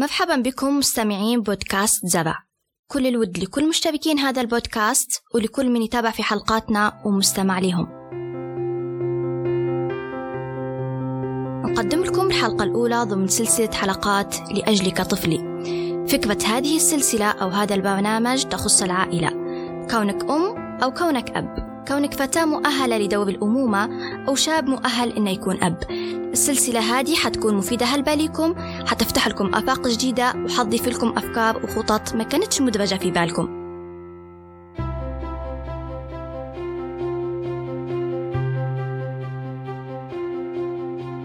مرحبا بكم مستمعين بودكاست زرع كل الود لكل مشتركين هذا البودكاست ولكل من يتابع في حلقاتنا ومستمع لهم نقدم لكم الحلقة الأولى ضمن سلسلة حلقات لأجلك طفلي. فكرة هذه السلسلة أو هذا البرنامج تخص العائلة. كونك أم أو كونك أب. كونك فتاة مؤهلة لدور الأمومة أو شاب مؤهل إنه يكون أب. السلسلة هذه حتكون مفيدة. هلبة لكم حتفتح لكم آفاق جديدة وحتضيف لكم أفكار وخطط ما كانتش مدرجة في بالكم.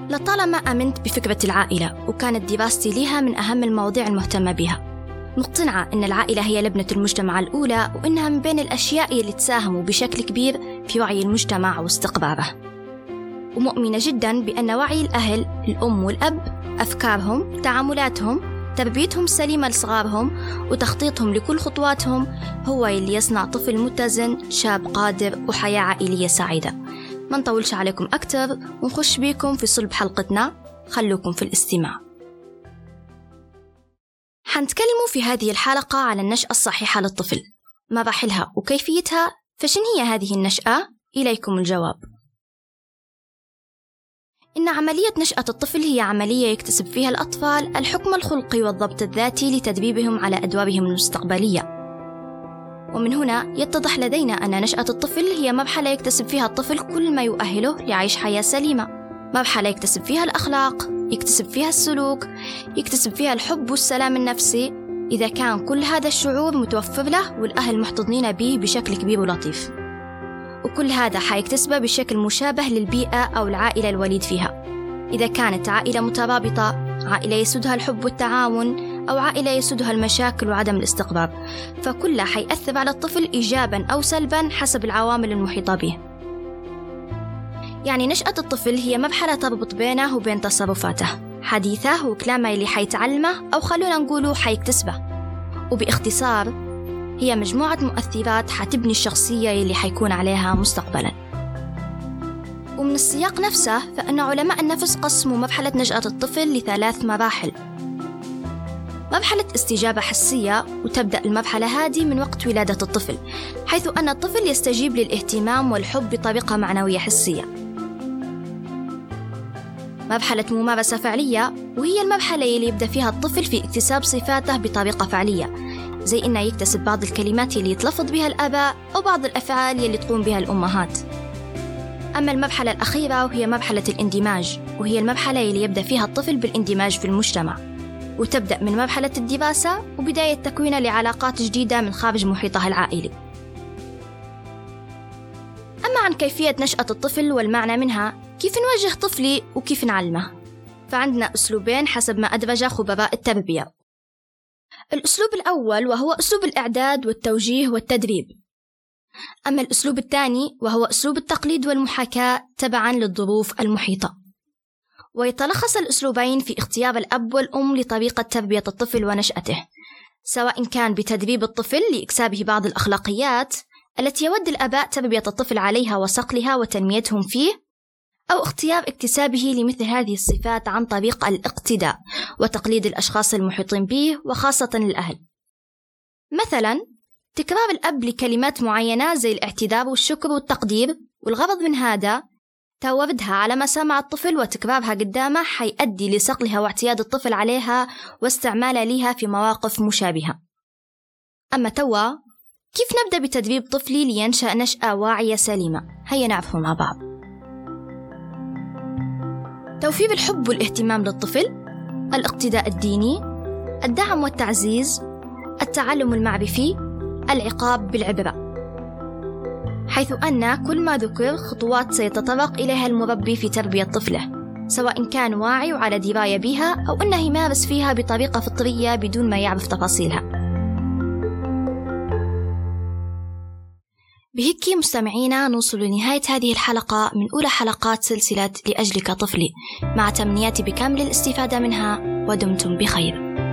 لطالما آمنت بفكرة العائلة وكانت دراستي لها من أهم المواضيع المهتمة بها. مقتنعة أن العائلة هي لبنة المجتمع الأولى وأنها من بين الأشياء اللي تساهموا بشكل كبير في وعي المجتمع واستقراره ومؤمنة جدا بأن وعي الأهل الأم والأب أفكارهم تعاملاتهم تربيتهم السليمة لصغارهم وتخطيطهم لكل خطواتهم هو اللي يصنع طفل متزن شاب قادر وحياة عائلية سعيدة. ما نطولش عليكم أكتر ونخش بيكم في صلب حلقتنا. خلوكم في الاستماع. حنتكلموا في هذه الحلقة على النشأة الصحيحة للطفل. مراحلها وكيفيتها؟ فشن هي هذه النشأة؟ إليكم الجواب. إن عملية نشأة الطفل هي عملية يكتسب فيها الأطفال الحكم الخلقي والضبط الذاتي لتدريبهم على أدوارهم المستقبلية. ومن هنا يتضح لدينا أن نشأة الطفل هي مرحلة يكتسب فيها الطفل كل ما يؤهله لعيش حياة سليمة. مرحلة يكتسب فيها الأخلاق يكتسب فيها السلوك يكتسب فيها الحب والسلام النفسي. إذا كان كل هذا الشعور متوفر له والأهل محتضنين به بشكل كبير ولطيف. وكل هذا حيكتسبه بشكل مشابه للبيئة أو العائلة الوليد فيها. إذا كانت عائلة مترابطة عائلة يسودها الحب والتعاون أو عائلة يسودها المشاكل وعدم الاستقرار فكلها حيأثر على الطفل إيجابا أو سلبا حسب العوامل المحيطة به. يعني نشأة الطفل هي مرحلة تربط بينه وبين تصرفاته. حديثة وكلامه اللي حيتعلمه أو خلونا نقوله حيكتسبه. وباختصار هي مجموعة مؤثرات حتبني الشخصية اللي حيكون عليها مستقبلا. ومن السياق نفسه فإن علماء النفس قسموا مرحلة نشأة الطفل لثلاث مراحل. مرحلة استجابة حسية وتبدأ المرحلة هذه من وقت ولادة الطفل حيث أن الطفل يستجيب للاهتمام والحب بطريقة معنوية حسية. مرحلة ممارسة فعلية وهي المرحلة اللي يبدأ فيها الطفل في اكتساب صفاته بطريقة فعلية زي إنه يكتسب بعض الكلمات اللي يتلفظ بها الآباء أو بعض الأفعال اللي تقوم بها الأمهات. أما المرحلة الأخيرة وهي مرحلة الاندماج وهي المرحلة اللي يبدأ فيها الطفل بالاندماج في المجتمع. وتبدأ من مرحلة الدراسة وبداية تكوينه لعلاقات جديدة من خارج محيطه العائلي. أما عن كيفية نشأة الطفل والمعنى منها كيف نوجه طفلي وكيف نعلمه؟ فعندنا أسلوبين حسب ما أدرج خبراء التربية. الأسلوب الأول وهو أسلوب الإعداد والتوجيه والتدريب. أما الأسلوب الثاني وهو أسلوب التقليد والمحاكاة تبعا للظروف المحيطة. ويتلخص الأسلوبين في اختيار الأب والأم لطريقة تربية الطفل ونشأته سواء كان بتدريب الطفل لإكسابه بعض الأخلاقيات التي يود الآباء تربية الطفل عليها وصقلها وتنميتهم فيه أو اختيار اكتسابه لمثل هذه الصفات عن طريق الاقتداء وتقليد الأشخاص المحيطين به وخاصة الأهل. مثلا تكرار الأب لكلمات معينة زي الاعتذار والشكر والتقدير والغرض من هذا توردها على مسامع الطفل وتكرارها قدامه حيؤدي لصقلها واعتياد الطفل عليها واستعمالها لها في مواقف مشابهة. أما توا كيف نبدأ بتدريب طفلي لينشأ نشأة واعية سليمة؟ هيا نعرفه مع بعض. توفير الحب والاهتمام للطفل الاقتداء الديني الدعم والتعزيز التعلم المعرفي العقاب بالعبرة. حيث أن كل ما ذكر خطوات سيتطرق إليها المربي في تربية طفله سواء كان واعي وعلى دراية بها أو أنه يمارس فيها بطريقة فطرية بدون ما يعرف تفاصيلها. بهيك مستمعينا نوصل لنهاية هذه الحلقة من أولى حلقات سلسلة لأجلك طفلي. مع تمنياتي بكامل الاستفادة منها ودمتم بخير.